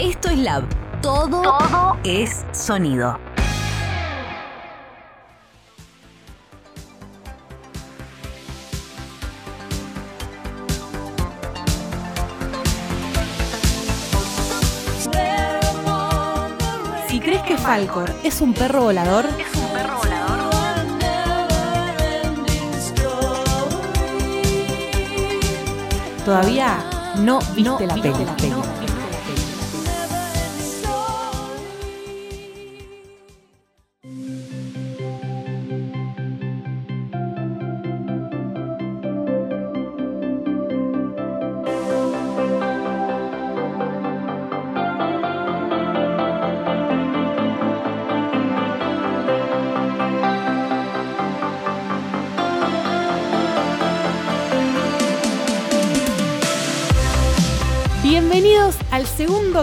Esto es Lab. Todo, Todo es sonido. Si crees que Falcor es un perro volador, Es un perro volador. todavía no viste la peli. Bienvenidos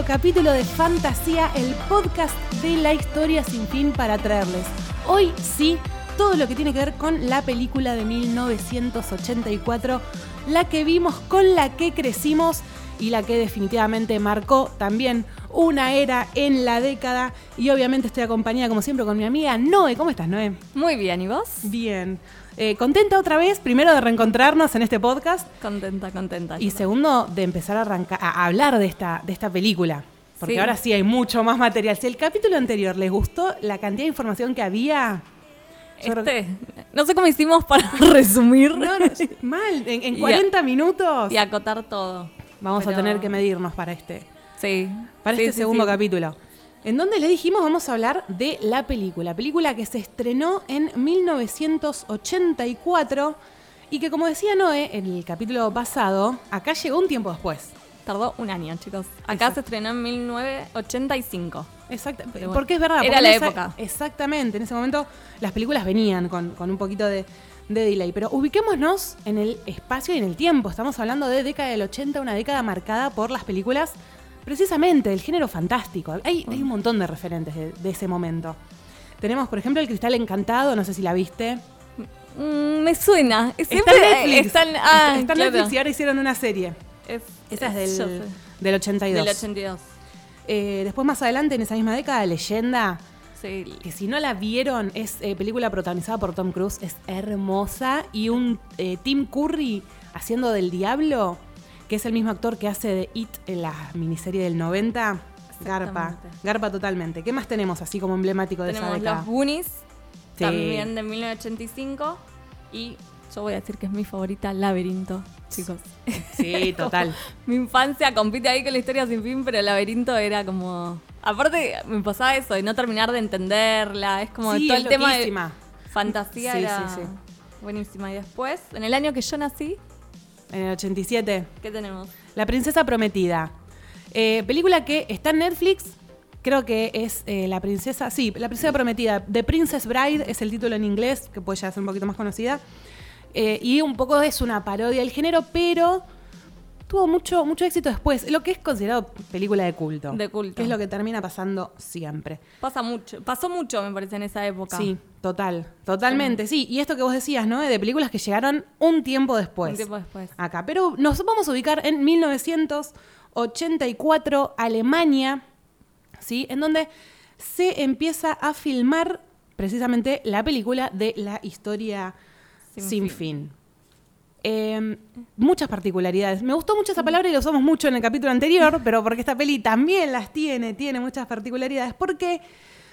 capítulo de Fantasía, el podcast de la historia sin fin para traerles. Hoy sí, todo lo que tiene que ver con la película de 1984, la que vimos, con la que crecimos y la que definitivamente marcó también una era en la década. Y obviamente estoy acompañada, como siempre, con mi amiga Noé. ¿Cómo estás, Noé? Muy bien, ¿y vos? Bien. Eh, contenta otra vez, primero de reencontrarnos en este podcast. Contenta, contenta. Y segundo, de empezar a, arrancar, a hablar de esta, de esta película. Porque Sí. ahora sí hay mucho más material. Si el capítulo anterior les gustó la cantidad de información que había. Este, no sé cómo hicimos para resumir No, no, mal. En, en Y a- 40 minutos y acotar todo. vamos a tener que medirnos para este, Sí. para Sí, este sí, segundo sí. capítulo. En donde le dijimos vamos a hablar de la película. Película que se estrenó en 1984 y que como decía Noé en el capítulo pasado, acá llegó un tiempo después. Tardó un año, chicos. Acá Exacto. se estrenó en 1985. Exacto, Pero bueno, porque es verdad. era la esa- época. Exactamente, en ese momento las películas venían con, con un poquito de, de delay. Pero ubiquémonos en el espacio y en el tiempo. Estamos hablando de década del 80, una década marcada por las películas precisamente del género fantástico. Hay, hay un montón de referentes de, de ese momento. Tenemos, por ejemplo, El Cristal Encantado, no sé si la viste. Mm, me suena. Está Siempre en Netflix. Está en, ah, Está en claro. Netflix y ahora hicieron una serie. Es- Esa es del, del 82. Del 82. Eh, después, más adelante, en esa misma década, Leyenda, Sí. que si no la vieron, es eh, película protagonizada por Tom Cruise, es hermosa. Y un eh, Tim Curry haciendo del diablo, que es el mismo actor que hace de It en la miniserie del 90. Garpa, garpa totalmente. ¿Qué más tenemos así como emblemático de esa Tenemos década? los Goonies, Sí. también de 1985. Y yo voy a decir que es mi favorita, Laberinto, chicos. Sí, total. Mi infancia compite ahí con la historia sin fin, pero el laberinto era como. Aparte, me pasaba eso, de no terminar de entenderla. Es como Sí, todo es el tema de fantasía Sí, era sí, sí. buenísima. Y después, en el año que yo nací, En el 87. ¿qué tenemos? La princesa prometida. Eh, película que está en Netflix. Creo que es eh, La princesa. Sí, La princesa prometida. The Princess Bride es el título en inglés, que puede ya ser un poquito más conocida. Eh, y un poco es una parodia del género, pero tuvo mucho, mucho éxito después. Lo que es considerado película de culto. De culto. Que es lo que termina pasando siempre. Pasa mucho, pasó mucho, me parece, en esa época. Sí, total. Totalmente, sí. Y esto que vos decías, ¿no? De películas que llegaron un tiempo después. Un tiempo después. acá. Pero nos vamos a ubicar en 1984, Alemania, ¿sí? En donde se empieza a filmar precisamente la película de la historia sin, Sin fin. Eh, muchas particularidades. Me gustó mucho esa palabra y la usamos mucho en el capítulo anterior, pero porque esta peli también las tiene, tiene muchas particularidades, porque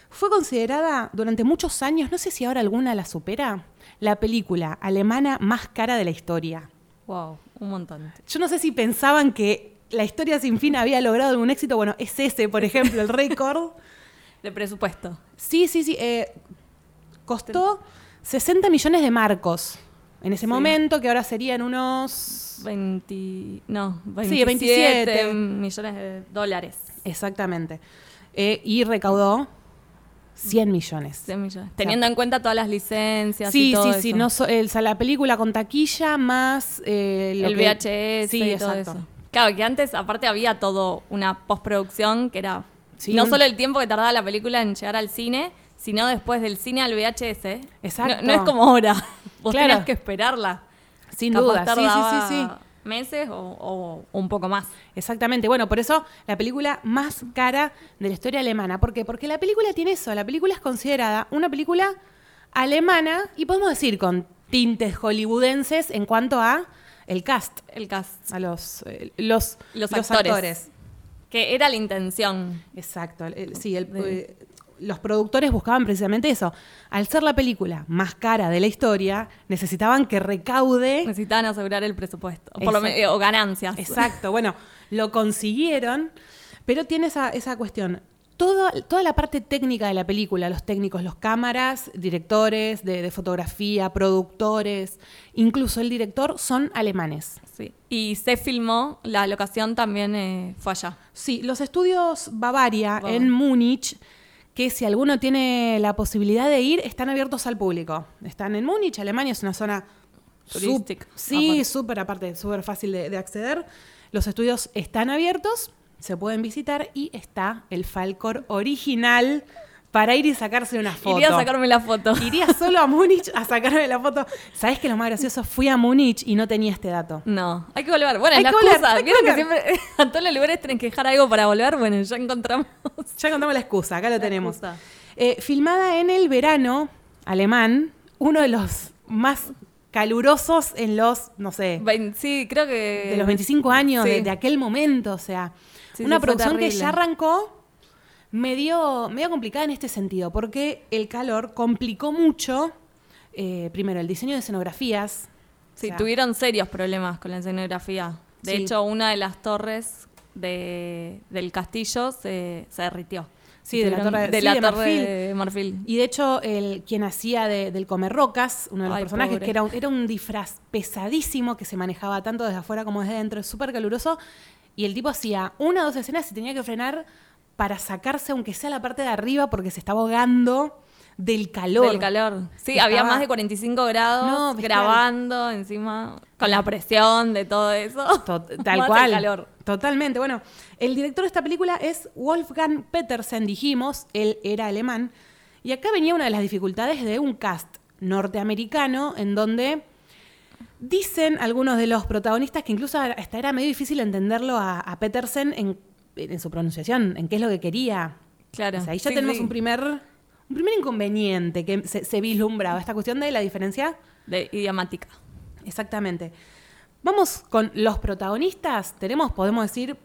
fue considerada durante muchos años, no sé si ahora alguna la supera, la película alemana más cara de la historia. Wow, un montón. Yo no sé si pensaban que la historia sin fin había logrado algún éxito. Bueno, es ese, por ejemplo, el récord. De presupuesto. Sí, sí, sí. eh, costó 60 millones de marcos en ese Sí. momento, que ahora serían unos... 20. No, 27, Sí, 27. millones de dólares. Exactamente. Eh, y recaudó 100 millones. 100 millones. Teniendo en cuenta todas las licencias Sí, y todo sí, sí. No so- el- la película con taquilla más... eh, el que- VHS Sí, y todo exacto. eso. Claro, que antes aparte había todo una postproducción que era Sí, no un- solo el tiempo que tardaba la película en llegar al cine, sino después del cine al VHS. Exacto. No, no es como ahora. Vos Claro. tenías que esperarla. Sin duda. Sí, sí, sí, sí. meses o, o un poco más. Exactamente, bueno, por eso la película más cara de la historia alemana. ¿Por qué? Porque la película tiene eso, la película es considerada una película alemana y podemos decir con tintes hollywoodenses en cuanto a el cast, El cast. a los, eh, los, Los actores. Que era la intención. Exacto, el- sí, el- eh, los productores buscaban precisamente eso. Al ser la película más cara de la historia, necesitaban que recaude Necesitaban asegurar el presupuesto. Por lo me- o ganancias. Exacto, bueno, lo consiguieron, pero tiene esa, esa cuestión. Todo- toda la parte técnica de la película, los técnicos, los cámaras, directores de, de fotografía, productores, incluso el director, son alemanes. Sí. Y se filmó, la locación también eh, fue allá. Sí, los estudios Bavaria Bavaria. en Múnich, que si alguno tiene la posibilidad de ir, están abiertos al público. Están en Múnich, Alemania, es una zona Turística, Sí, súper aparte, súper fácil de, de acceder. Los estudios están abiertos, se pueden visitar y está el Falcor original para ir y sacarse una foto. Iría a sacarme la foto. Iría solo a Múnich a sacarme la foto. ¿Sabes qué es lo más gracioso? Fui a Múnich y no tenía este dato. No, hay que volver. Bueno, Hay la que volver, excusa. hay que que volver. siempre a todos los lugares tienen que dejar algo para volver. Bueno, ya encontramos. Ya contamos la excusa, acá lo La tenemos. Eh, filmada en el verano alemán, uno de los más calurosos en los, no sé, Sí, creo que. de los 25 años Sí. de, de aquel momento. O sea, Sí, una producción que ya arrancó medio, medio complicada en este sentido, porque el calor complicó mucho, eh, primero, el diseño de escenografías. Sí, O sea, tuvieron serios problemas con la escenografía. De Sí. hecho, una de las torres de, del castillo se, se derritió. Sí, de la torre- de sí, la de torre marfil. de marfil. Y de hecho, el, quien hacía de- del Comer Rocas, uno de los Ay, personajes, pobre. que era un, era un disfraz pesadísimo que se manejaba tanto desde afuera como desde dentro, súper caluroso. Y el tipo hacía una o dos escenas y tenía que frenar para sacarse, aunque sea la parte de arriba, porque se estaba ahogando del calor. Del calor. Sí, había más de 45 grados No, grabando encima, con la presión de todo eso. To- Más Tal el cual. calor. Totalmente. Bueno, el director de esta película es Wolfgang Petersen, dijimos, él era alemán. Y acá venía una de las dificultades de un cast norteamericano en donde dicen algunos de los protagonistas que incluso hasta era medio difícil entenderlo a, a Petersen en, en su pronunciación, en qué es lo que quería. Claro. O sea, ahí ya Sí, tenemos sí. un primer, un primer inconveniente que se, se vislumbraba, esta cuestión de la diferencia De idiomática. Exactamente. Vamos con los protagonistas. Tenemos, podemos decir,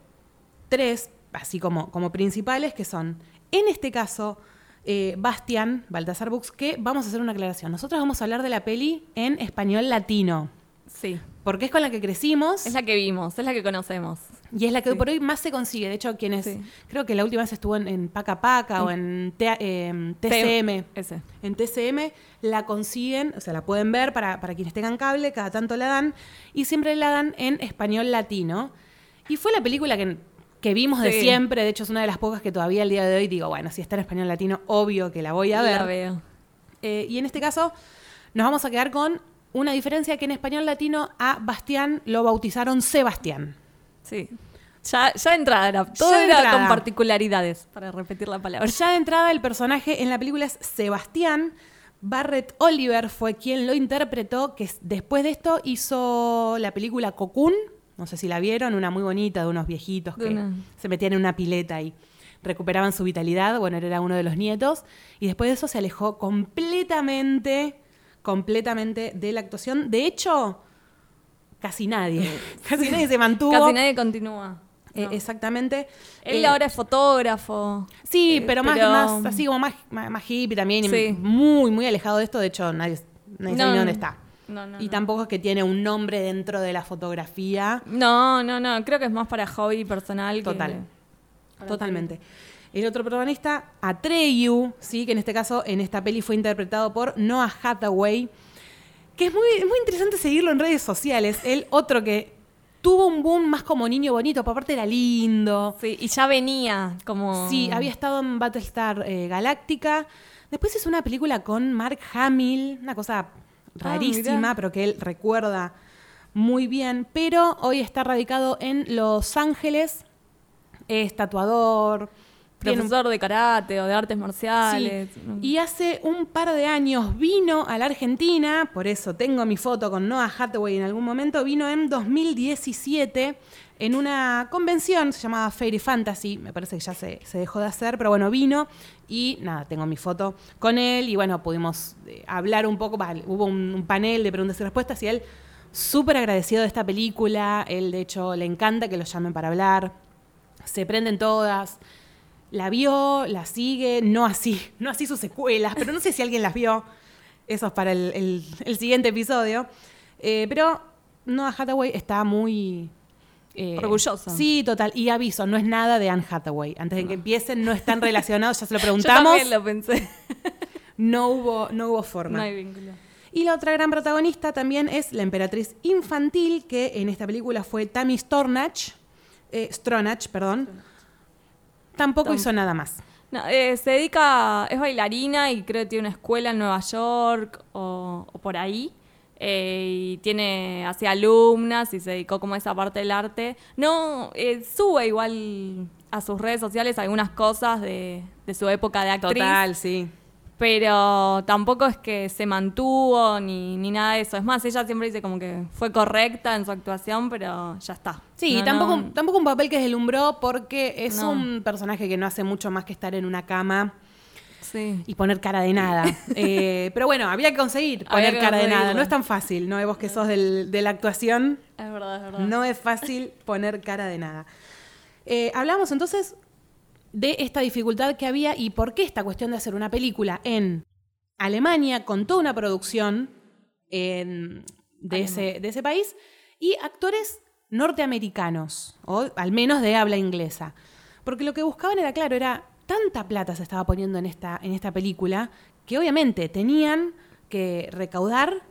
tres, así como, como principales, que son, en este caso, eh, Bastian, Baltasar Bux, que vamos a hacer una aclaración. Nosotros vamos a hablar de la peli en español latino, Sí. porque es con la que crecimos Es la que vimos, es la que conocemos. Y es la que sí. por hoy más se consigue. De hecho, quienes, Sí. creo que la última vez estuvo en, en Paca Paca o en eh, TCM. Ese. En TCM la consiguen, o sea, la pueden ver para, para quienes tengan cable, cada tanto la dan, y siempre la dan en español latino. Y fue la película que, que vimos de siempre, de hecho es una de las pocas que todavía al día de hoy digo, bueno, si está en español latino, obvio que la voy a ver. La veo. Eh, y en este caso nos vamos a quedar con una diferencia que en español latino a Bastián lo bautizaron Sebastián. Sí. Ya, ya de entrada era. Todo Ya era entrada. con particularidades, para repetir la palabra. Ya de entrada el personaje en la película es Sebastián. Barrett Oliver fue quien lo interpretó, que después de esto hizo la película Cocoon, no sé si la vieron, una muy bonita de unos viejitos que una- se metían en una pileta y recuperaban su vitalidad, bueno, él era uno de los nietos, y después de eso se alejó completamente, completamente de la actuación. De hecho, casi nadie, casi nadie se mantuvo. Casi nadie continúa. Eh, No. exactamente. Él Eh, ahora es fotógrafo. Sí, Eh, pero, más, pero- más así como más, más, más hippie también, y Sí. muy, muy alejado de esto. De hecho, nadie, nadie No, sabe dónde está. No, y tampoco es que tiene un nombre dentro de la fotografía. No, no, no. Creo que es más para hobby personal. Total. Totalmente. El otro protagonista, Atreyu, ¿sí? que en este caso, en esta peli fue interpretado por Noah Hathaway, que es muy, es muy interesante seguirlo en redes sociales. Él, otro que tuvo un boom más como niño bonito, pero aparte era lindo. Sí, y ya venía como. Sí, había estado en Battlestar eh, Galáctica. Después hizo una película con Mark Hamill, una cosa rarísima, mirá. pero que él recuerda muy bien. Pero hoy está radicado en Los Ángeles, es tatuador, Tiene un- Profesor de karate o de artes marciales. Sí. Y hace un par de años vino a la Argentina, por eso tengo mi foto con Noah Hathaway en algún momento, vino en 2017 en una convención, se llamaba Fairy Fantasy, me parece que ya se, se dejó de hacer, pero bueno, vino y nada, tengo mi foto con él y bueno, pudimos eh, hablar un poco, vale, hubo un, un panel de preguntas y respuestas y él súper agradecido de esta película, él de hecho le encanta que lo llamen para hablar, se prenden todas. La vio, la sigue, no así, no así sus secuelas, pero no sé si alguien las vio. Eso es para el, el- el siguiente episodio. Eh, pero Noah Hathaway está muy... eh, Orgulloso. Sí, total. Y aviso, no es nada de Anne Hathaway. Antes de que empiecen, no están relacionados, ya se lo Yo preguntamos. también lo pensé. No hubo, no hubo forma. No hay vínculo. Y la otra gran protagonista también es la emperatriz infantil, que en esta película fue Tammy Stornach, eh, Stronach, perdón. Tampoco Tam- hizo nada más. No, eh, se dedica, es bailarina y creo que tiene una escuela en Nueva York o, o por ahí. Eh, y tiene así alumnas y se dedicó como a esa parte del arte. No, eh, sube igual a sus redes sociales algunas cosas de, de su época de actriz. Total, sí. Pero tampoco es que se mantuvo ni, ni nada de eso. Es más, ella siempre dice como que fue correcta en su actuación, pero ya está. Sí, No, tampoco, no- tampoco un papel que deslumbró porque es No. un personaje que no hace mucho más que estar en una cama Sí. y poner cara de nada. Eh, pero bueno, había que conseguir Había poner que cara de nada. No es tan fácil, ¿no? Vos que sos del- de la actuación, Es verdad, es verdad. no es fácil poner cara de nada. Eh, hablamos entonces de esta dificultad que había y por qué esta cuestión de hacer una película en Alemania con toda una producción en- de, ese, de ese país y actores norteamericanos, o al menos de habla inglesa. Porque lo que buscaban era, claro, era tanta plata se estaba poniendo en esta, en esta película que obviamente tenían que recaudar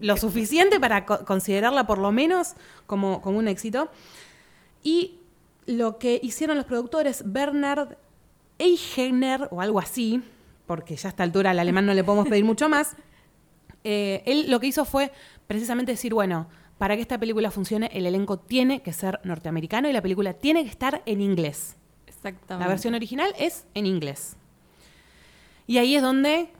lo suficiente para co- considerarla por lo menos como, como un éxito. Y lo que hicieron los productores, Bernard Eichner o algo así, porque ya a esta altura al alemán no le podemos pedir mucho más, eh, él lo que hizo fue precisamente decir, bueno, para que esta película funcione, el elenco tiene que ser norteamericano y la película tiene que estar en inglés. Exactamente. La versión original es en inglés. Y ahí es donde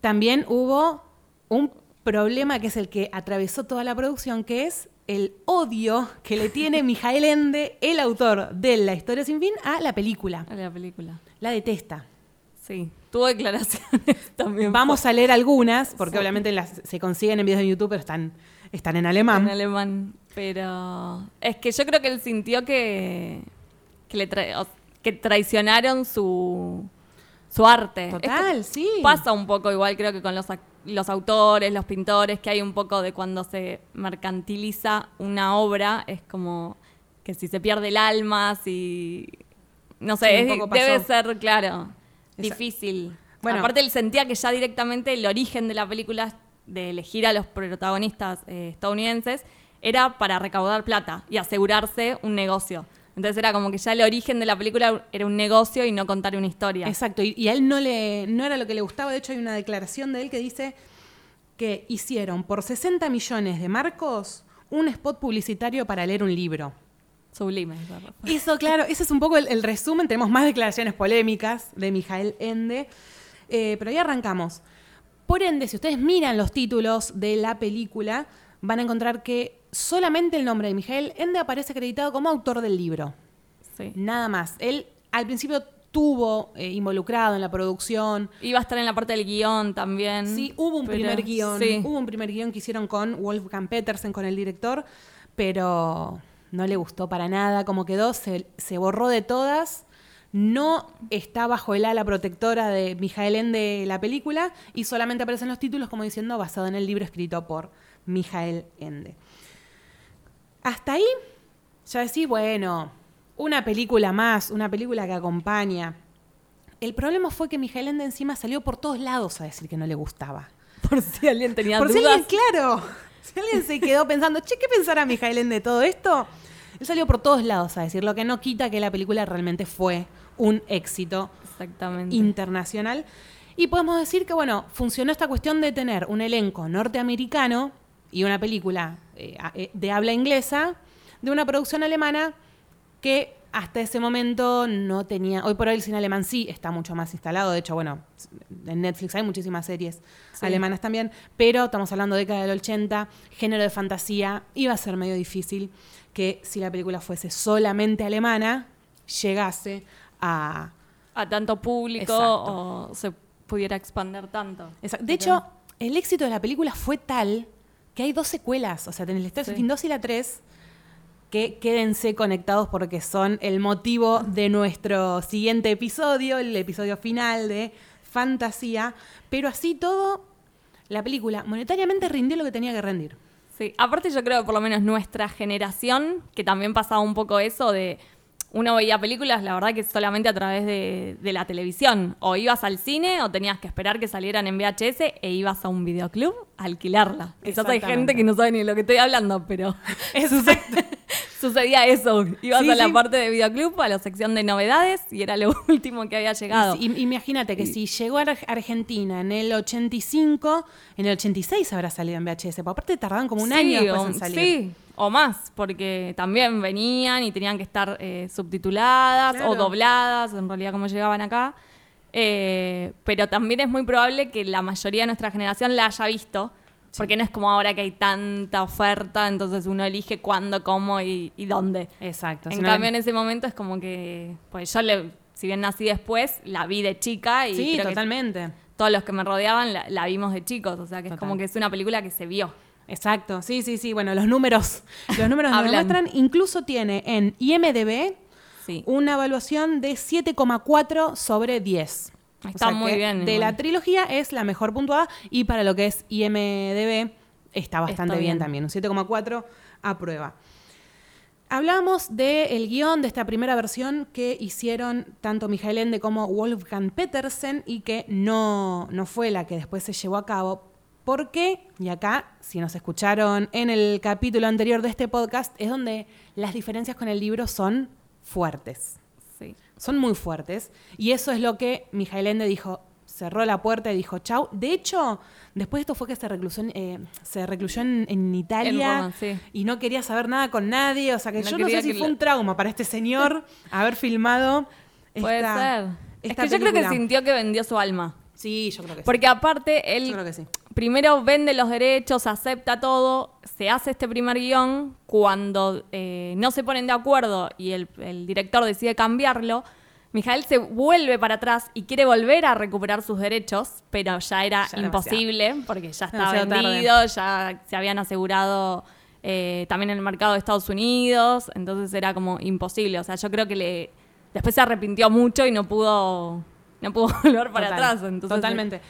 también hubo un problema que es el que atravesó toda la producción, que es el odio que le tiene Mijael Ende, el autor de La historia sin fin, a la película. A la película. La detesta. Sí. Tuvo declaraciones también. Vamos a leer algunas, porque Sí. obviamente las, se consiguen en videos de YouTube, pero están, están en en alemán. alemán. Pero es que yo creo que él sintió que, que, le tra- o- que traicionaron su, su arte. Es Total, que sí. Pasa un poco igual creo que con los, ac- los autores, los pintores, que hay un poco de cuando se mercantiliza una obra, es como que si se pierde el alma, si... No sé, Sí, un es- debe ser, claro, difícil. Bueno. Aparte él sentía que ya directamente el origen de la película, de elegir a los protagonistas eh, estadounidenses, era para recaudar plata y asegurarse un negocio. Entonces era como que ya el origen de la película era un negocio y no contar una historia. Exacto, y, y a él no, le, no era lo que le gustaba. De hecho, hay una declaración de él que dice que hicieron por 60 millones de marcos un spot publicitario para leer un libro. Sublime. Eso, claro, ese es un poco el, el resumen. Tenemos más declaraciones polémicas de Mijael Ende, eh, pero ahí arrancamos. Por ende, si ustedes miran los títulos de la película, van a encontrar que solamente el nombre de Mijael Ende aparece acreditado como autor del libro. Sí. Nada más. Él al principio estuvo eh, involucrado en la producción. Iba a estar en la parte del guion también. Sí, hubo un pero- primer guion. Sí. Hubo un primer guion que hicieron con Wolfgang Petersen, con el director, pero no le gustó para nada cómo quedó. Se, se borró de todas. No está bajo el ala protectora de Mijael Ende la película y solamente aparecen los títulos como diciendo basado en el libro escrito por Mijael Ende. Hasta ahí ya decís, bueno, una película más, una película que acompaña. El problema fue que Mijael Ende encima salió por todos lados a decir que no le gustaba. Por si alguien tenía Por si dudas. alguien, claro, si alguien se quedó pensando, che, ¿qué pensará Mijael Ende de todo esto? Él salió por todos lados a decir, lo que no quita que la película realmente fue un éxito Exactamente. internacional. Y podemos decir que, bueno, funcionó esta cuestión de tener un elenco norteamericano y una película eh, eh, de habla inglesa de una producción alemana que hasta ese momento no tenía. Hoy por hoy el cine alemán sí está mucho más instalado. De hecho, bueno, en Netflix hay muchísimas series Sí. alemanas también. Pero estamos hablando de década del 80, género de fantasía. Iba a ser medio difícil que si la película fuese solamente alemana, llegase a. A tanto público Exacto. o se pudiera expander tanto. Exacto. De hecho, el éxito de la película fue tal que hay dos secuelas. O sea, tenés la Stranger Sí. Things 2 y la 3 que quédense conectados porque son el motivo de nuestro siguiente episodio, el episodio final de Fantasía. Pero así todo, la película monetariamente rindió lo que tenía que rendir. Sí, aparte yo creo que por lo menos nuestra generación, que también pasaba un poco eso de uno veía películas, la verdad que solamente a través de, de la televisión. O ibas al cine o tenías que esperar que salieran en VHS e ibas a un videoclub a alquilarla. Quizás hay gente que no sabe ni de lo que estoy hablando, pero suce- sucedía eso. Ibas Sí, a la sí. parte de videoclub, a la sección de novedades y era lo último que había llegado. Y, y- imagínate que si llegó a Ar- Argentina en el 85, en el 86 habrá salido en VHS. Porque aparte tardaban como un Sí, año después en salir. Sí, o más, porque también venían y tenían que estar eh, subtituladas Claro. o dobladas, en realidad como llegaban acá. Eh, pero también es muy probable que la mayoría de nuestra generación la haya visto, porque no es como ahora que hay tanta oferta, entonces uno elige cuándo, cómo y, y dónde. Exacto. En si no- cambio, en ese momento es como que, pues yo, le, si bien nací después, la vi de chica y Sí, que totalmente. todos los que me rodeaban la, la vimos de chicos, o sea que es como que es una película que se vio. Exacto, sí, sí, sí. Bueno, los números, los números nos muestran. Incluso tiene en IMDB Sí. una evaluación de 7,4 sobre 10. Está muy que bien, De igual. la trilogía es la mejor puntuada y para lo que es IMDB está bastante bien. bien. también. Un 7,4 a prueba. Hablábamos del guion de esta primera versión que hicieron tanto Michael Ende como Wolfgang Petersen y que no, no fue la que después se llevó a cabo. Porque, y acá, si nos escucharon en el capítulo anterior de este podcast, es donde las diferencias con el libro son fuertes. Sí. Son muy fuertes. Y eso es lo que Mijael Ende dijo. Cerró la puerta y dijo chau. De hecho, después de esto fue que se recluyó en, eh, se recluyó en, en Italia Roma, sí. y no quería saber nada con nadie. O sea que No yo no sé si fue la- un trauma para este señor haber filmado. Puede esta- ser. Es que yo creo que sintió que vendió su alma. Sí, yo creo que sí. Porque aparte, él Yo creo que sí. Primero vende los derechos, acepta todo, se hace este primer guion, cuando eh, no se ponen de acuerdo y el, el director decide cambiarlo, Mijael se vuelve para atrás y quiere volver a recuperar sus derechos, pero ya era Ya imposible porque ya estaba Demasiado tarde. vendido, ya se habían asegurado eh, también en el mercado de Estados Unidos, entonces era como imposible. O sea, yo creo que le después se arrepintió mucho y no pudo, no pudo volver para Total, atrás. Entonces, totalmente.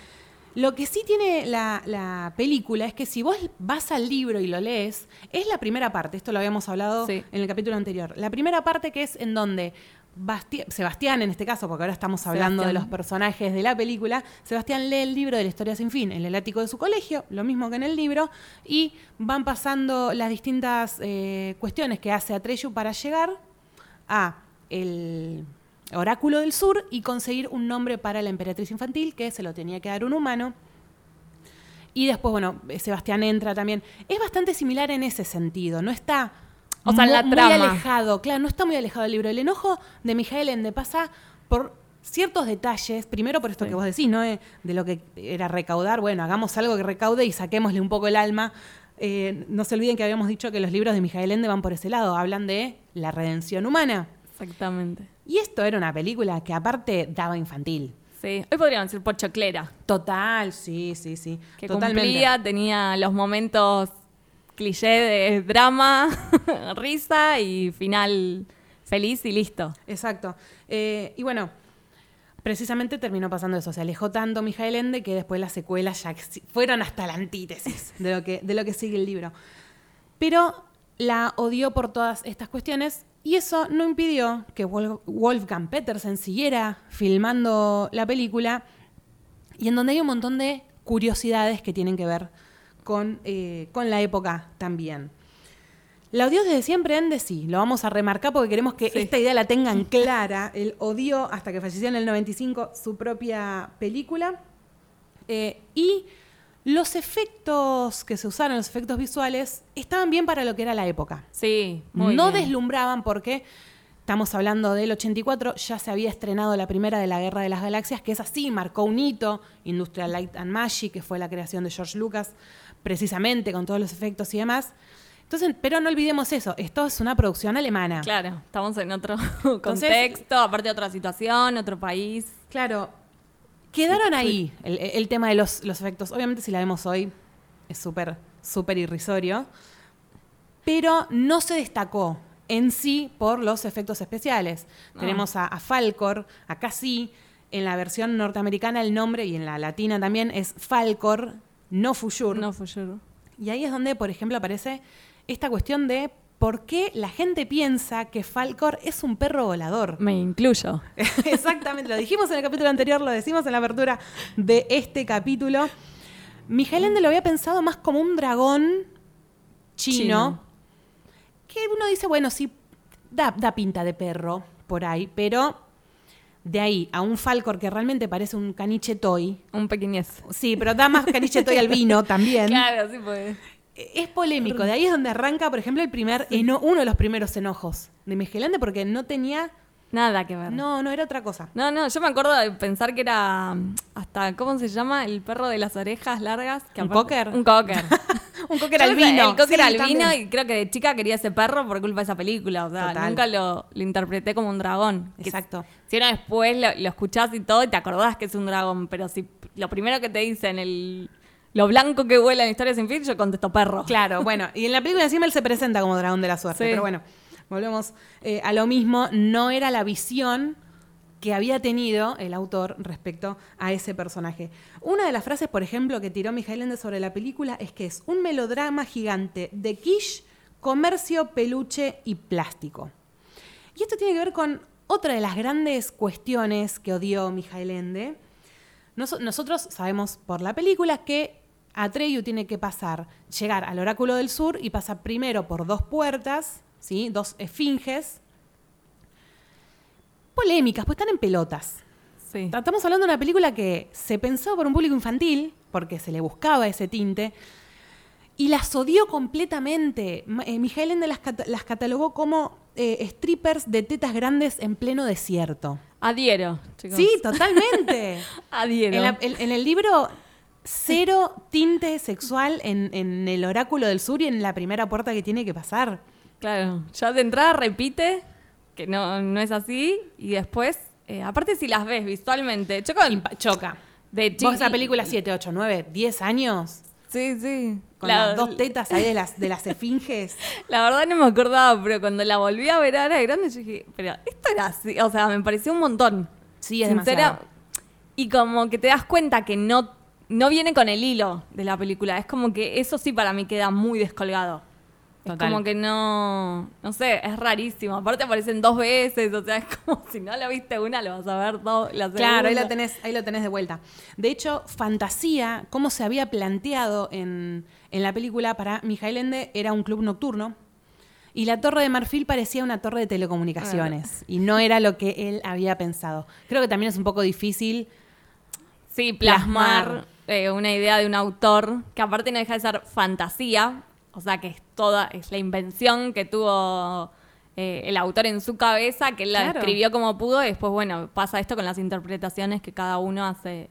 Lo que sí tiene la, la película es que si vos vas al libro y lo lees, es la primera parte, esto lo habíamos hablado Sí. en el capítulo anterior, la primera parte que es en donde Basti- Sebastián, en este caso, porque ahora estamos hablando de los personajes de la película, Sebastián lee el libro de la historia sin fin en el ático de su colegio, lo mismo que en el libro, y van pasando las distintas eh, cuestiones que hace Atreyu para llegar a el oráculo del sur y conseguir un nombre para la emperatriz infantil que se lo tenía que dar un humano. Y después, bueno, Sebastián entra también. Es bastante similar en ese sentido, no está O sea, en la mu- trama. muy alejado, claro, no está muy alejado del libro. El enojo de Mijael Ende pasa por ciertos detalles, primero por esto Sí. que vos decís, ¿no? Eh, De lo que era recaudar, bueno, hagamos algo que recaude y saquémosle un poco el alma. Eh, no se olviden que habíamos dicho que los libros de Mijael Ende van por ese lado, hablan de la redención humana. Exactamente. Y esto era una película que aparte daba infantil. Sí. Hoy podríamos decir pochoclera. Total, sí, sí, sí. Que Totalmente. cumplía, tenía los momentos cliché de drama, risa y final feliz y listo. Exacto. Eh, y bueno, precisamente terminó pasando eso. Se alejó tanto Mijael Ende que después las secuelas ya fueron hasta la antítesis de lo que, de lo que sigue el libro. Pero la odió por todas estas cuestiones y eso no impidió que Wolf- Wolfgang Petersen siguiera filmando la película y en donde hay un montón de curiosidades que tienen que ver con, eh, con la época también. La odió desde siempre Ende, sí, lo vamos a remarcar porque queremos que Sí. esta idea la tengan clara. Él odió hasta que falleció en el 95 su propia película. Eh, y los efectos que se usaron, los efectos visuales, estaban bien para lo que era la época. Sí, muy no bien. deslumbraban porque Estamos hablando del 84, ya se había estrenado la primera de la Guerra de las Galaxias, que es así, marcó un hito, Industrial Light and Magic, que fue la creación de George Lucas, precisamente con todos los efectos y demás. Entonces, pero no olvidemos eso, esto es una producción alemana. Claro, estamos en otro contexto, aparte de otra situación, otro país. Claro, quedaron ahí el, el tema de los, los efectos. Obviamente si la vemos hoy es súper, súper irrisorio, pero no se destacó en sí por los efectos especiales. No. Tenemos a, a Falcor, acá sí, en la versión norteamericana el nombre y en la latina también es Falcor, no Fujur. No yo. Y ahí es donde, por ejemplo, aparece esta cuestión de por qué la gente piensa que Falcor es un perro volador. Me incluyo. Exactamente, lo dijimos en el capítulo anterior, lo decimos en la apertura de este capítulo. Miguel Ende lo había pensado más como un dragón chino, Chino. que uno dice, bueno, sí, da, da pinta de perro por ahí, pero de ahí a un Falcor que realmente parece un caniche toy, Un pequeñez. sí, pero da más caniche toy al vino también. Claro, sí pues. Es polémico, de ahí es donde arranca, por ejemplo, el primer eno- uno de los primeros enojos de Miguel Ende porque no tenía, Nada que ver. no, no era otra cosa. No, no, yo me acuerdo de pensar que era mm, hasta, ¿cómo se llama? El perro de las orejas largas. Que ¿Un cocker? Un cocker. un cocker albino. El cocker Sí, albino también. y creo que de chica quería ese perro por culpa de esa película. O sea, Total. nunca lo, lo interpreté como un dragón. Exacto. Si uno después lo, lo escuchás y todo y te acordás que es un dragón, pero si lo primero que te dicen, el, lo blanco que huele en Historia sin fin, yo contesto perro. Claro, bueno, y en la película encima él se presenta como dragón de la suerte, Sí. pero bueno, volvemos eh, a lo mismo, no era la visión que había tenido el autor respecto a ese personaje. Una de las frases, por ejemplo, que tiró Mijael Ende sobre la película es que es un melodrama gigante de quiche, comercio, peluche y plástico. Y esto tiene que ver con otra de las grandes cuestiones que odió Mijael Ende. Nos- nosotros sabemos por la película que Atreyu tiene que pasar, llegar al Oráculo del Sur y pasa primero por dos puertas, ¿sí? dos esfinges, polémicas, pues están en pelotas. Sí. Estamos hablando de una película que se pensó por un público infantil, porque se le buscaba ese tinte, y las odió completamente. Eh, Mijael Ende las, cata- las catalogó como eh, strippers de tetas grandes en pleno desierto. Adhiero, chicos. Sí, totalmente. Adhiero. En, la- en- en el libro, cero tinte sexual en, en el Oráculo del Sur y en la primera puerta que tiene que pasar. Claro, ya de entrada repite que no, no es así y después, eh, aparte si las ves visualmente, Impa- choca. de Vos esa película 7, 8, 9, 10 años, Sí, sí. con La- las dos tetas ahí de las, de las esfinges. La verdad no me acordaba, pero cuando la volví a ver ahora de grande, yo dije, pero esto era así, o sea, me pareció un montón. Sí, es Sincera- demasiado. Y como que te das cuenta que no, no viene con el hilo de la película. Es como que eso sí para mí queda muy descolgado. Total. Es como que no, no sé, es rarísimo. Aparte aparecen dos veces, o sea, es como si no la viste una, lo vas a ver dos. La Claro, ahí lo, tenés, ahí lo tenés de vuelta. De hecho, Fantasía, como se había planteado en, en la película para Mijael Ende, era un club nocturno. Y la Torre de Marfil parecía una torre de telecomunicaciones. Y no era lo que él había pensado. Creo que también es un poco difícil. Sí, plasmar. Eh, una idea de un autor que aparte no deja de ser fantasía, o sea que es toda, es la invención que tuvo eh, el autor en su cabeza, que él la Claro. escribió como pudo, y después, bueno, pasa esto con las interpretaciones que cada uno hace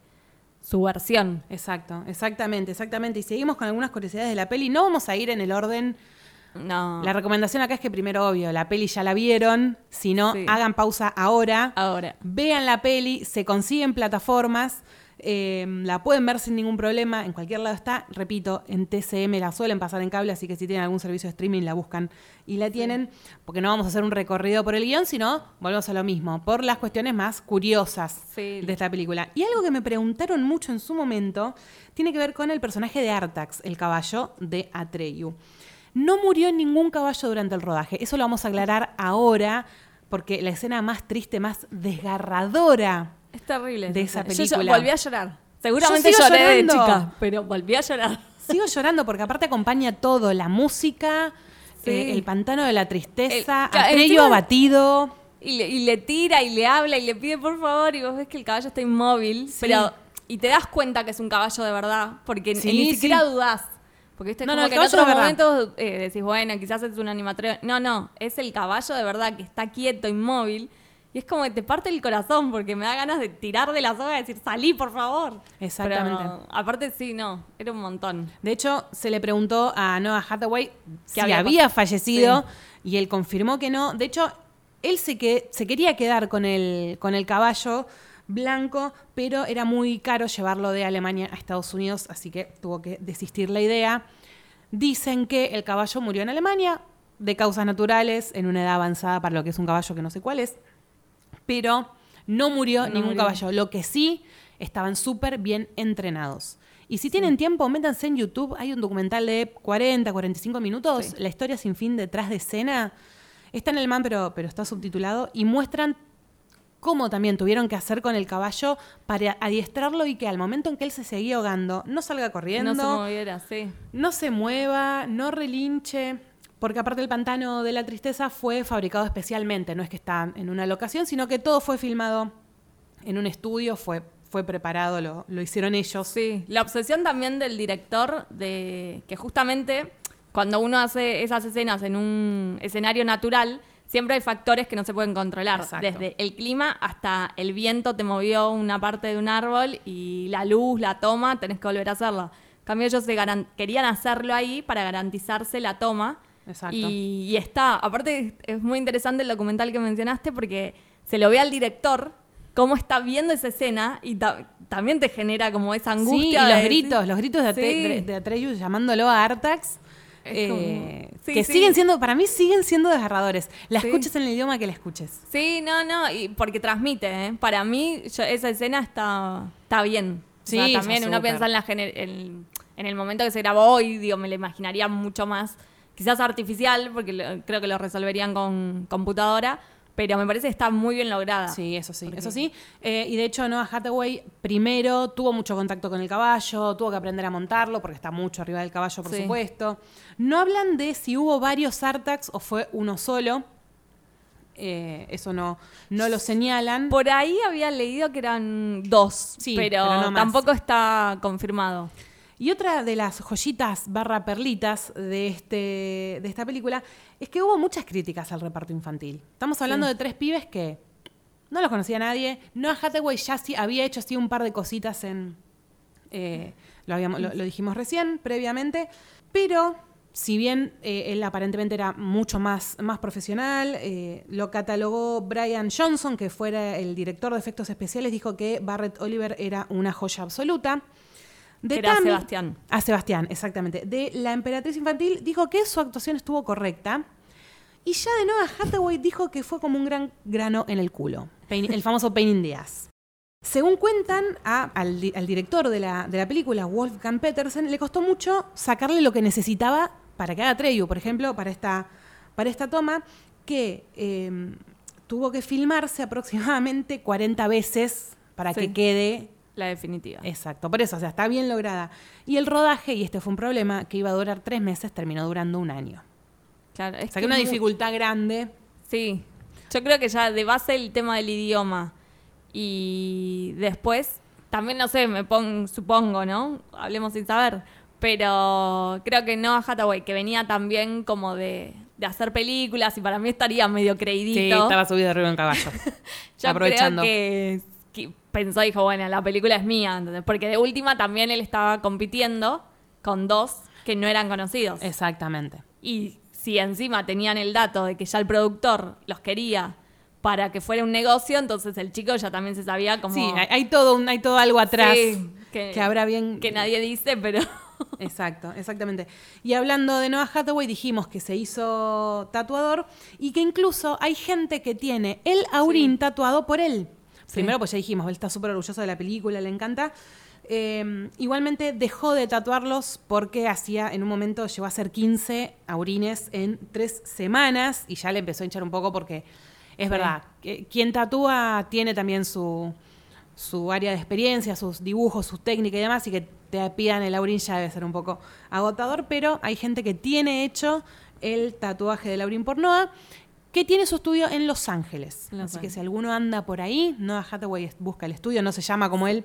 su versión. Exacto, exactamente, exactamente. Y seguimos con algunas curiosidades de la peli. No vamos a ir en el orden. No. La recomendación acá es que primero, obvio, la peli ya la vieron. Si no, Sí. hagan pausa ahora. Ahora. Vean la peli, se consigue en plataformas, eh, la pueden ver sin ningún problema, en cualquier lado está. Repito, en TCM la suelen pasar en cable, así que si tienen algún servicio de streaming la buscan y la tienen, porque no vamos a hacer un recorrido por el guion, sino volvemos a lo mismo, por las cuestiones más curiosas Sí. de esta película. Y algo que me preguntaron mucho en su momento tiene que ver con el personaje de Artax, el caballo de Atreyu. No murió ningún caballo durante el rodaje, eso lo vamos a aclarar ahora, porque la escena más triste, más desgarradora Es terrible. de esa. Yo- película. Yo, volví a llorar. Seguramente Yo lloré llorando. de chica, pero volví a llorar. Sigo llorando porque aparte acompaña todo, la música, Sí. eh, el pantano de la tristeza, El- Atreyu encima- abatido. Y le, y le tira y le habla y le pide por favor y vos ves que el caballo está inmóvil, Sí. pero y te das cuenta que es un caballo de verdad porque Sí, ni siquiera dudás. Porque viste, No, como no, el que en otros momentos eh, decís, bueno, quizás es un animatrón. No, no, es el caballo de verdad que está quieto, inmóvil. Y es como que te parte el corazón porque me da ganas de tirar de la soga y decir, salí, por favor. Exactamente. Pero, aparte, sí, no, era un montón. De hecho, se le preguntó a Noah Hathaway si había fallecido y él confirmó que no. De hecho, él se, que, se quería quedar con el, con el caballo blanco, pero era muy caro llevarlo de Alemania a Estados Unidos, así que tuvo que desistir la idea. Dicen que el caballo murió en Alemania de causas naturales, en una edad avanzada para lo que es un caballo que no sé cuál es, pero no murió No ningún murió. caballo. Lo que sí, estaban súper bien entrenados. Y si tienen tiempo, métanse en YouTube. Hay un documental de 40, 45 minutos, Sí. La historia sin fin detrás de escena. Está en alemán, pero, pero está subtitulado. Y muestran cómo también tuvieron que hacer con el caballo para adiestrarlo y que al momento en que él se seguía ahogando, no salga corriendo, No se moviera, sí. no se mueva, no relinche, porque aparte el pantano de la tristeza fue fabricado especialmente, no es que está en una locación, sino que todo fue filmado en un estudio, fue, fue preparado, lo, lo hicieron ellos. Sí, la obsesión también del director de que justamente cuando uno hace esas escenas en un escenario natural, siempre hay factores que no se pueden controlar. Exacto. Desde el clima hasta el viento te movió una parte de un árbol y la luz, la toma, tenés que volver a hacerla. En cambio, ellos se querían hacerlo ahí para garantizarse la toma. Exacto. Y, y está. Aparte, es muy interesante el documental que mencionaste porque se lo ve al director cómo está viendo esa escena y ta- también te genera como esa angustia. Sí, y de los decir- gritos, los gritos de, Atre- Sí. de- Atreyu llamándolo a Artax. Eh, como- sí, que sí. siguen siendo, para mí siguen siendo desgarradores. La Sí. escuches en el idioma que la escuches. Sí, no, no, y porque transmite, ¿eh? Para mí, yo- esa escena está, está bien. O sea, Sí, también está uno piensa en, la en, en el momento que se grabó y digo, me lo imaginaría mucho más, quizás artificial, porque lo- creo que lo resolverían con computadora, pero me parece que está muy bien lograda. Sí, eso sí, Porque- eso sí. Eh, y de hecho, Noah Hathaway primero tuvo mucho contacto con el caballo, tuvo que aprender a montarlo porque está mucho arriba del caballo, por Sí. supuesto. No hablan de si hubo varios Artax o fue uno solo. Eh, eso no, no lo señalan. Por ahí había leído que eran dos, Sí, pero, pero no más. tampoco está confirmado. Y otra de las joyitas barra perlitas de, este, de esta película es que hubo muchas críticas al reparto infantil. Estamos hablando Sí. de tres pibes que no los conocía nadie. Noah Hathaway ya sí había hecho así un par de cositas en... eh, lo, habíamos- lo- lo dijimos recién, previamente. Pero, si bien eh, él aparentemente era mucho más, más profesional, eh, lo catalogó Brian Johnson, que fuera el director de efectos especiales, dijo que Barrett Oliver era una joya absoluta. De era Tammy- Sebastián. A Sebastián, exactamente. De La Emperatriz Infantil dijo que su actuación estuvo correcta. Y ya de Noah Hathaway dijo que fue como un gran grano en el culo. Pain- el famoso pain in the ass. Según cuentan, a- al, di- al director de la, de la película, Wolfgang Petersen, le costó mucho sacarle lo que necesitaba para que haga Treyu, por ejemplo, para esta, para esta toma, que eh, tuvo que filmarse aproximadamente 40 veces para Sí. que quede La definitiva. Exacto, por eso, o sea, está bien lograda. Y el rodaje, y este fue un problema, que iba a durar tres meses, terminó durando un año. Claro, es O sea, que una dificultad grande. Sí, yo creo que ya de base el tema del idioma y después también no sé, me pongo, supongo, ¿no? Hablemos sin saber, pero creo que Noah Hathaway que venía también como de, de hacer películas y para mí estaría medio creidito. subido arriba en caballo. Yo aprovechando. creo que, que pensó, dijo, bueno, la película es mía, ¿entendés? porque de última también él estaba compitiendo con dos que no eran conocidos. Exactamente. Y si encima tenían el dato de que ya el productor los quería para que fuera un negocio, entonces el chico ya también se sabía como... Sí, hay, hay todo, un- hay todo algo atrás Sí, que, habrá bien. Que nadie dice, pero... Exacto, exactamente. Y hablando de Noah Hathaway, dijimos que se hizo tatuador y que incluso hay gente que tiene el aurín tatuado por él. Primero, pues ya dijimos, él está súper orgulloso de la película, le encanta. Eh, igualmente dejó de tatuarlos porque hacía, en un momento llegó a hacer 15 aurines en tres semanas y ya le empezó a hinchar un poco porque es Sí. verdad, que quien tatúa tiene también su, su área de experiencia, sus dibujos, sus técnicas y demás, y que te pidan el aurín ya debe ser un poco agotador, pero hay gente que tiene hecho el tatuaje del aurín por Noah, que tiene su estudio en Los Ángeles. Los Así que si alguno anda por ahí, Noah Hathaway busca el estudio, no se llama como él,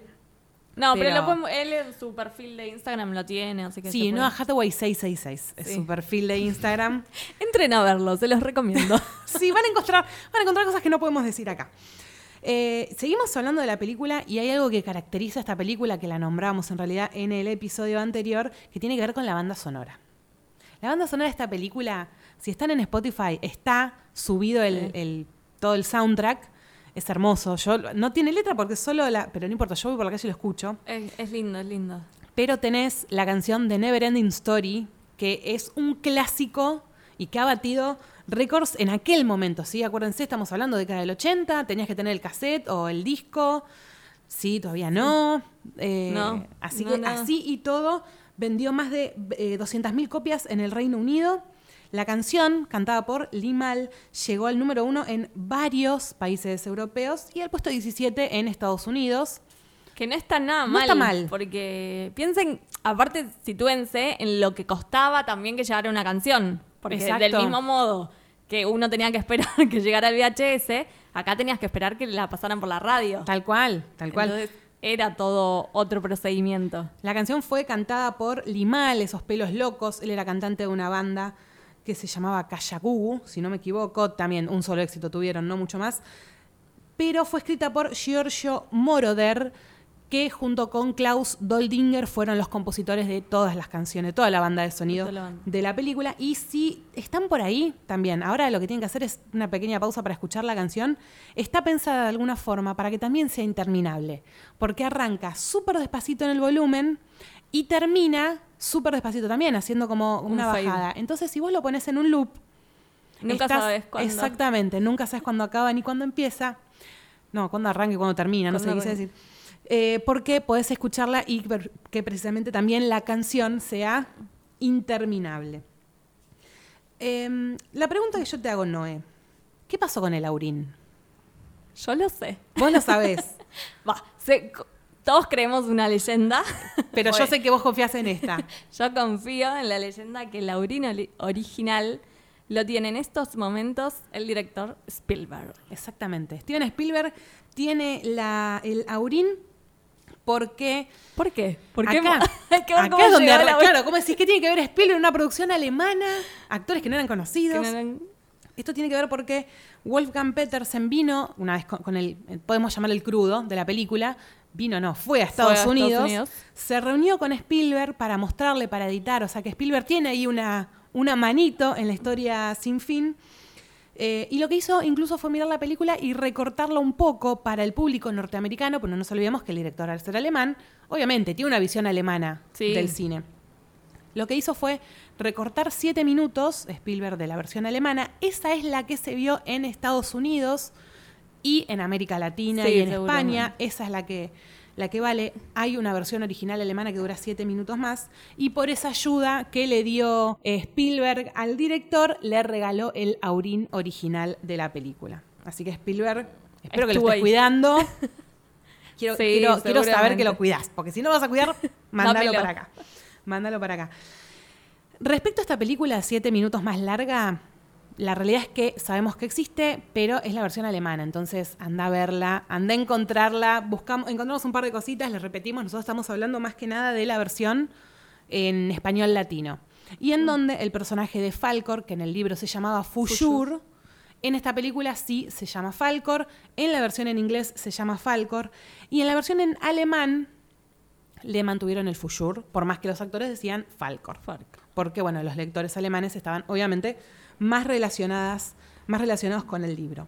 No, pero, lo podemos- él en su perfil de Instagram lo tiene, así que Sí, se no, puede- Hathaway 666 es Sí. su perfil de Instagram. Entren a verlo, se los recomiendo. sí, van a encontrar, van a encontrar cosas que no podemos decir acá. Eh, seguimos hablando de la película y hay algo que caracteriza a esta película, que la nombramos en realidad en el episodio anterior, que tiene que ver con la banda sonora. La banda sonora de esta película, si están en Spotify, está subido el, todo el soundtrack. Es hermoso. Yo, no tiene letra porque solo la. Pero no importa, yo voy por la calle y lo escucho. es, es lindo, es lindo. Pero tenés la canción de Never Ending Story, que es un clásico y que ha batido récords en aquel momento, ¿sí? Acuérdense, estamos hablando de década del 80, tenías que tener el cassette o el disco. Sí, todavía no. Eh, No, Así no, que no. así y todo, vendió más de eh, 200.000 copias en el Reino Unido. La canción, cantada por Limal, llegó al número uno en varios países europeos y al puesto 17 en Estados Unidos. Que no está nada No mal. está mal. Porque piensen, aparte, sitúense en lo que costaba también que llegara una canción. Porque Exacto. del mismo modo que uno tenía que esperar que llegara el VHS, acá tenías que esperar que la pasaran por la radio. Tal cual, tal cual. Entonces era todo otro procedimiento. La canción fue cantada por Limal, esos pelos locos. Él era cantante de una banda que se llamaba Kayagugu, si no me equivoco. También un solo éxito tuvieron, no mucho más. Pero fue escrita por Giorgio Moroder, que junto con Klaus Doldinger fueron los compositores de todas las canciones, toda la banda de sonido banda. de la película. Y si están por ahí también, ahora lo que tienen que hacer es una pequeña pausa para escuchar la canción. Está pensada de alguna forma para que también sea interminable, porque arranca súper despacito en el volumen y termina súper despacito también, haciendo como Un una fade. bajada. Entonces, si vos lo pones en un loop, Nunca estás- sabes cuándo. Exactamente, nunca sabes cuándo acaba ni cuándo empieza. No, cuándo arranca y cuándo termina, no sé qué quise decir. Eh, porque podés escucharla y que precisamente también la canción sea interminable. Em, la pregunta que yo te hago, Noé, ¿qué pasó con el Aurín? Yo lo sé. Vos lo sabés, Va, sé- todos creemos una leyenda. pero yo sé que vos confías en esta. Yo confío en la leyenda que el Aurín oli- original lo tiene en estos momentos el director Spielberg. Exactamente. Steven Spielberg tiene la, el Aurín porque ¿Por qué? ¿Por qué? acá, que ver acá cómo es donde Aurín. claro, ¿cómo decís? ¿Qué tiene que ver Spielberg en una producción alemana? Actores que no eran conocidos. no eran- Esto tiene que ver porque Wolfgang Petersen vino, una vez con, con el, podemos llamarle el crudo de la película, vino no, fue a Estados, Unidos, Unidos. se reunió con Spielberg para mostrarle, para editar, o sea que Spielberg tiene ahí una, una manito en la historia sin fin. Eh, y lo que hizo incluso fue mirar la película y recortarla un poco para el público norteamericano, pero no nos olvidemos que el director al ser alemán, obviamente tiene una visión alemana Sí. del cine. Lo que hizo fue recortar siete minutos, Spielberg de la versión alemana. Esa es la que se vio en Estados Unidos y en América Latina Sí, y en. España. Esa es la que, la que vale. Hay una versión original alemana que dura siete minutos más. Y por esa ayuda que le dio eh, Spielberg al director, le regaló el Aurín original de la película. Así que Spielberg, espero que lo estés ahí. cuidando. Quiero, Sí, quiero, quiero saber que lo cuidás, porque si no vas a cuidar, mándalo para acá. Mándalo para acá. Respecto a esta película, siete minutos más larga, la realidad es que sabemos que existe, pero es la versión alemana. Entonces, anda a verla, anda a encontrarla, buscamos, encontramos un par de cositas, les repetimos, nosotros estamos hablando más que nada de la versión en español latino. Y en donde el personaje de Falcor, que en el libro se llamaba Fujur, en esta película sí se llama Falcor, en la versión en inglés se llama Falcor, y en la versión en alemán le mantuvieron el Fujur, por más que los actores decían Falcor porque bueno, los lectores alemanes estaban obviamente más relacionadas, más relacionados con el libro.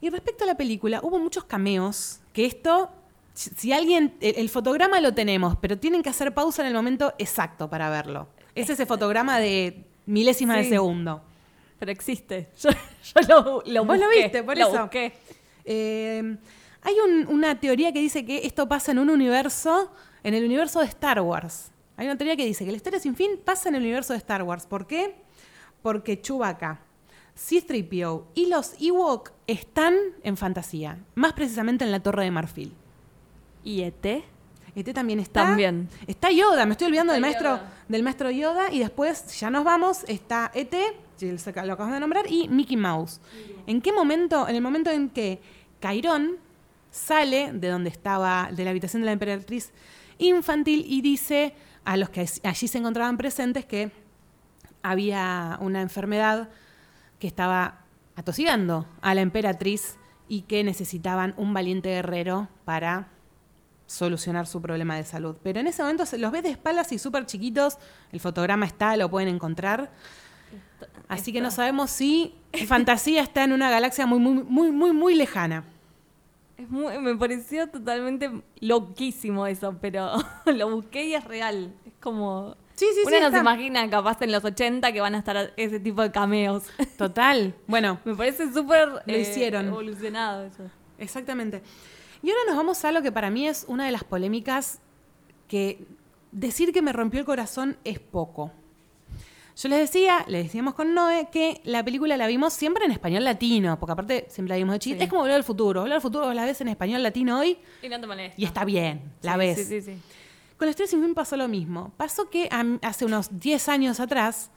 Y respecto a la película, hubo muchos cameos, que esto, si alguien, el, el fotograma lo tenemos, pero tienen que hacer pausa en el momento exacto para verlo. Es ese fotograma de milésimas de Sí. segundo. Pero existe. Yo, yo lo, lo Vos lo viste, por lo eso. busqué. Eh, hay un- una teoría que dice que esto pasa en un universo, en el universo de Star Wars. Hay una teoría que dice que la historia sin fin pasa en el universo de Star Wars. ¿Por qué? Porque Chewbacca, C-3PO y los Ewok están en fantasía, más precisamente en la Torre de Marfil. ¿Y ET? Este también está. También. Está Yoda, me estoy olvidando del maestro, Yoda. del maestro Yoda. Y después, ya nos vamos, está ET, lo acabamos de nombrar, y Mickey Mouse. ¿En qué momento? En el momento en que Cairón sale de donde estaba, de la habitación de la emperatriz infantil y dice a los que allí se encontraban presentes que había una enfermedad que estaba atosigando a la emperatriz y que necesitaban un valiente guerrero para solucionar su problema de salud. Pero en ese momento los ves de espaldas y súper chiquitos, el fotograma está, lo pueden encontrar. Así que no sabemos si fantasía está en una galaxia muy, muy, muy, muy, muy lejana. Es muy- me pareció totalmente loquísimo eso, pero lo busqué y es real. Es como... Sí, sí, Uno sí. no está. se imagina capaz en los 80 que van a estar ese tipo de cameos. Total. Bueno, me parece súper eh, hicieron. evolucionado eso. Exactamente. Y ahora nos vamos a lo que para mí es una de las polémicas que decir que me rompió el corazón es poco. Yo les decía, les decíamos con Noé, que la película la vimos siempre en español latino, porque aparte siempre la vimos de chiquita. Sí. Es como Volver al Futuro. Volver al Futuro la ves en español latino hoy Y no te molesta. y está bien, la Sí, ves. Sí, sí, sí. Con Estrés sin fin pasó lo mismo. Pasó que am- hace unos 10 años atrás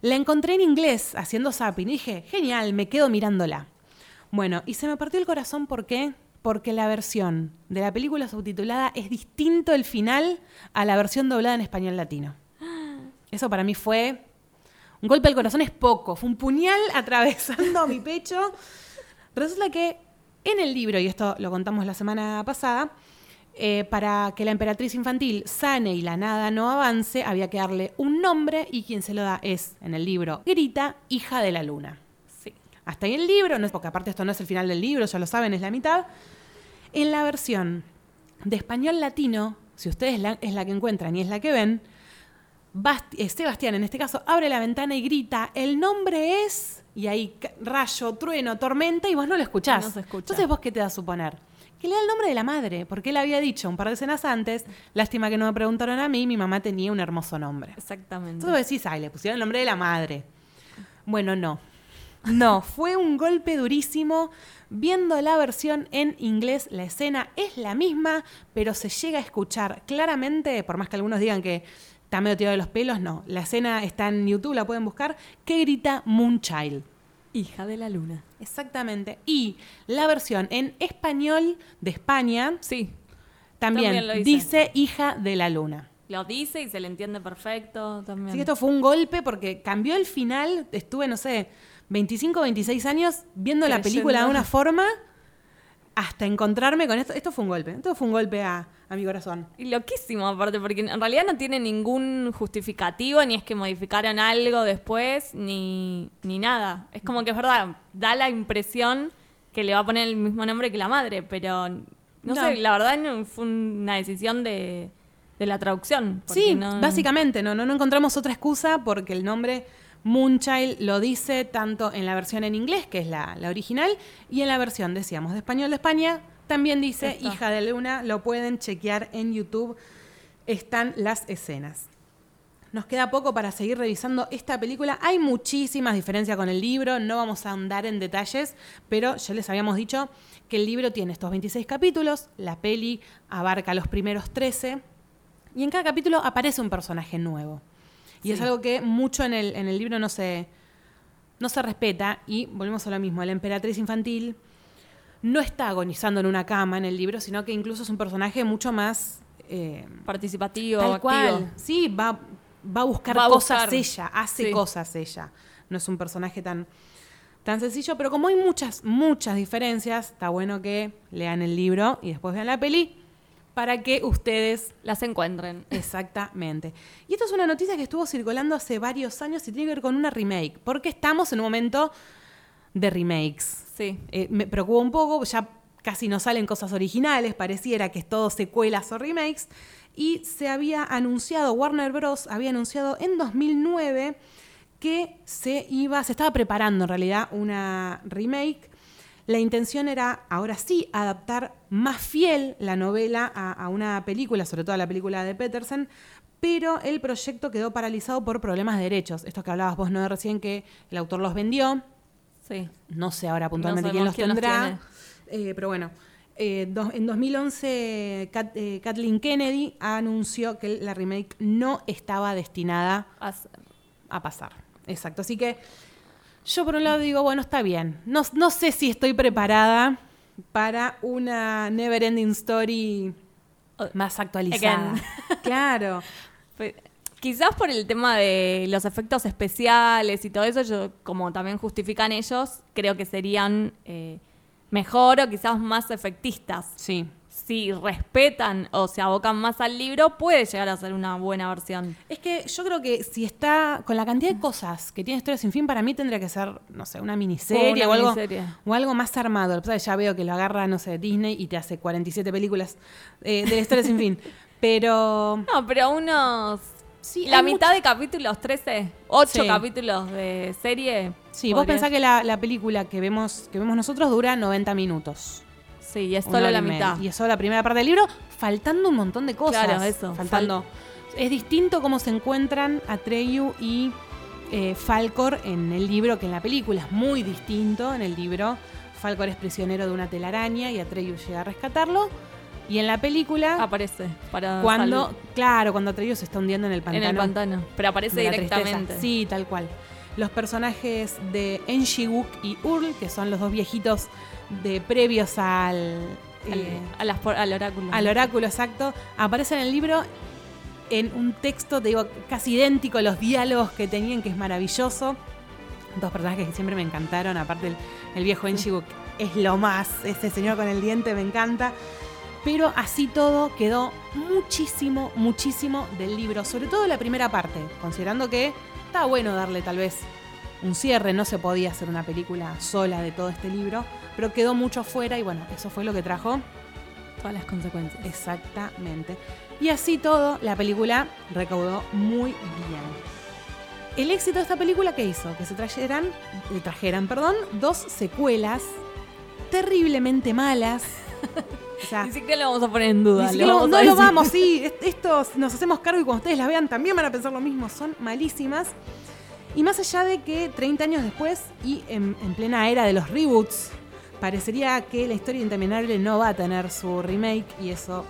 la encontré en inglés haciendo zapping y dije, genial, me quedo mirándola. Bueno, y se me partió el corazón, ¿por qué? Porque la versión de la película subtitulada es distinto el final a la versión doblada en español latino. Eso para mí fue un golpe al corazón es poco, fue un puñal atravesando mi pecho. Resulta que en el libro, y esto lo contamos la semana pasada, eh, para que la emperatriz infantil sane y la nada no avance, había que darle un nombre y quien se lo da es, en el libro, Grita, hija de la luna. Sí. Hasta ahí el libro, no es porque aparte esto no es el final del libro, ya lo saben, es la mitad. En la versión de español latino, si ustedes la- es la que encuentran y es la que ven, Basti- eh, Sebastián en este caso abre la ventana y grita, el nombre es, y ahí rayo, trueno, tormenta, y vos no lo escuchás. No se escucha. Entonces vos qué te da a suponer? Que le da el nombre de la madre, porque él había dicho un par de escenas antes, lástima que no me preguntaron a mí, mi mamá tenía un hermoso nombre. Exactamente. Entonces decís, ay, le pusieron el nombre de la madre. Bueno, no. No, fue un golpe durísimo. Viendo la versión en inglés, la escena es la misma, pero se llega a escuchar claramente, por más que algunos digan que está medio tirado de los pelos, no. La escena está en YouTube, la pueden buscar, que grita Moonchild. Hija de la luna. Exactamente. Y la versión en español de España Sí. también, También lo dice. dice hija de la luna. Lo dice y se le entiende perfecto también. Así que esto fue un golpe porque cambió el final. Estuve, no sé, 25, 26 años viendo la Creyendo. película de una forma hasta encontrarme con esto. Esto fue un golpe. Esto fue un golpe a, a mi corazón. Y loquísimo aparte, porque en realidad no tiene ningún justificativo, ni es que modificaron algo después, ni, ni nada. Es como que es verdad, da la impresión que le va a poner el mismo nombre que la madre, pero no, No. sé, la verdad no, fue una decisión de, de la traducción. Sí, no- básicamente, no, no, no encontramos otra excusa porque el nombre Moonchild lo dice tanto en la versión en inglés, que es la, la original, y en la versión, decíamos, de español de España, también dice. Hija de Luna, lo pueden chequear en YouTube, están las escenas. Nos queda poco para seguir revisando esta película. Hay muchísimas diferencias con el libro, no vamos a andar en detalles, pero ya les habíamos dicho que el libro tiene estos 26 capítulos, la peli abarca los primeros 13, y en cada capítulo aparece un personaje nuevo. Y es algo que mucho en el, en el libro no se, no se respeta. Y volvemos a lo mismo, la emperatriz infantil no está agonizando en una cama en el libro, sino que incluso es un personaje mucho más... eh, Participativo, Tal activo. cual. Sí, va, va a buscar Va a cosas buscar. ella, hace Sí. cosas ella. No es un personaje tan, tan sencillo, pero como hay muchas, muchas diferencias, está bueno que lean el libro y después vean la peli para que ustedes Las encuentren. Exactamente. Y esto es una noticia que estuvo circulando hace varios años y tiene que ver con una remake, porque estamos en un momento de remakes. Sí. Eh, me preocupa un poco, ya casi no salen cosas originales, pareciera que es todo secuelas o remakes. Y se había anunciado, Warner Bros. había anunciado en 2009 que se iba, se estaba preparando en realidad una remake. La intención era, ahora sí, adaptar más fiel la novela a, a una película, sobre todo a la película de Peterson, pero el proyecto quedó paralizado por problemas de derechos. Esto que hablabas vos, no recién, que el autor los vendió, Sí. no sé ahora puntualmente No quién los quién los tendrá, eh, pero bueno. eh, en 2011, Kat- eh, Kathleen Kennedy anunció que la remake no estaba destinada As- a pasar. Exacto. Así que yo por un lado digo, bueno, está bien. No, no sé si estoy preparada para una Never Ending Story más actualizada. again. Claro. Quizás por el tema de los efectos especiales y todo eso, yo, como también justifican ellos, creo que serían eh, mejor o quizás más efectistas. Sí. Si respetan o se abocan más al libro, puede llegar a ser una buena versión. Es que yo creo que si está con la cantidad de cosas que tiene Historia sin fin, para mí tendría que ser, no sé, una miniserie Una o, algo, o algo más armado. Ya veo que lo agarra, no sé, Disney y te hace 47 películas eh, de la Historia sin fin. Pero No, pero unos... Sí, la mitad mucho- de capítulos, 13, 8 Sí. capítulos de serie. sí, vos pensás que la, la película que vemos, que vemos nosotros dura 90 minutos. Sí, y es solo la mitad. Y es solo la primera parte del libro, faltando un montón de cosas. Claro, eso, Faltando. Es distinto cómo se encuentran Atreyu y eh, Falcor en el libro que en la película. Es muy distinto en el libro. Falcor es prisionero de una telaraña y Atreyu llega a rescatarlo. Y en la película, Aparece para cuando, claro, cuando Atreyu se está hundiendo en el pantano. en el pantano. Pero aparece tristeza. directamente. Sí, tal cual. Los personajes de Enshiguk y Url, que son los dos viejitos de previos al, Al, eh, a las por- al oráculo. al oráculo exacto, aparecen en el libro en un texto, te digo, casi idéntico a los diálogos que tenían, que es maravilloso. Dos personajes que siempre me encantaron, aparte el, el viejo Enshiguk es lo más, ese señor con el diente me encanta. Pero así todo quedó muchísimo, muchísimo del libro, sobre todo la primera parte, considerando que está bueno darle tal vez un cierre, no se podía hacer una película sola de todo este libro, pero quedó mucho fuera y bueno, eso fue lo que trajo Todas las consecuencias. Exactamente. Y así todo, la película recaudó muy bien. El éxito de esta película que hizo que se trajeran, eh, trajeran, perdón, dos secuelas terriblemente malas. O sea, Ni siquiera lo vamos a poner en duda. vamos no lo vamos, sí, est- esto nos hacemos cargo y cuando ustedes las vean también van a pensar lo mismo, son malísimas. Y más allá de que 30 años después y en, en plena era de los reboots, parecería que la historia interminable no va a tener su remake y eso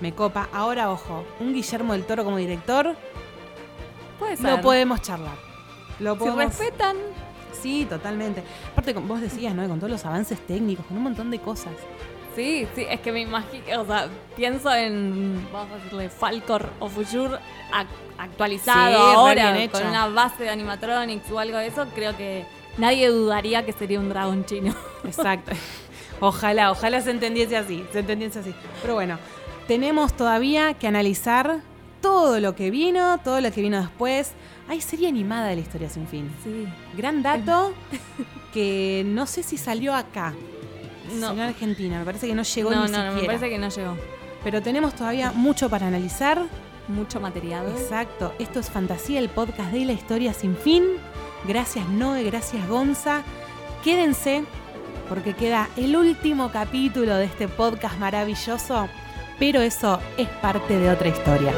me copa. Ahora, ojo, un Guillermo del Toro como director, Puede ser. lo podemos charlar. Lo Si podemos... respetan, Sí, totalmente. Aparte, como vos decías, ¿no? Con todos los avances técnicos, con un montón de cosas. sí, sí, es que me imagino, o sea, pienso en, vamos a decirle, Falcor o Fujur ac- actualizado Sí, ahora, con una base de animatronics o algo de eso, creo que nadie dudaría que sería un dragón chino. Exacto. Ojalá, ojalá se entendiese así, se entendiese así. Pero bueno, tenemos todavía que analizar todo lo que vino, todo lo que vino después. Hay serie animada de la historia sin fin. Sí. Gran dato que no sé si salió acá. No. Salió en Argentina, me parece que no llegó No, ni no, no, siquiera. me parece que no llegó. Pero tenemos todavía mucho para analizar. Mucho material. Exacto, esto es Fantasía, el podcast de la historia sin fin. Gracias Noé, gracias Gonza. Quédense porque queda el último capítulo de este podcast maravilloso, pero eso es parte de otra historia.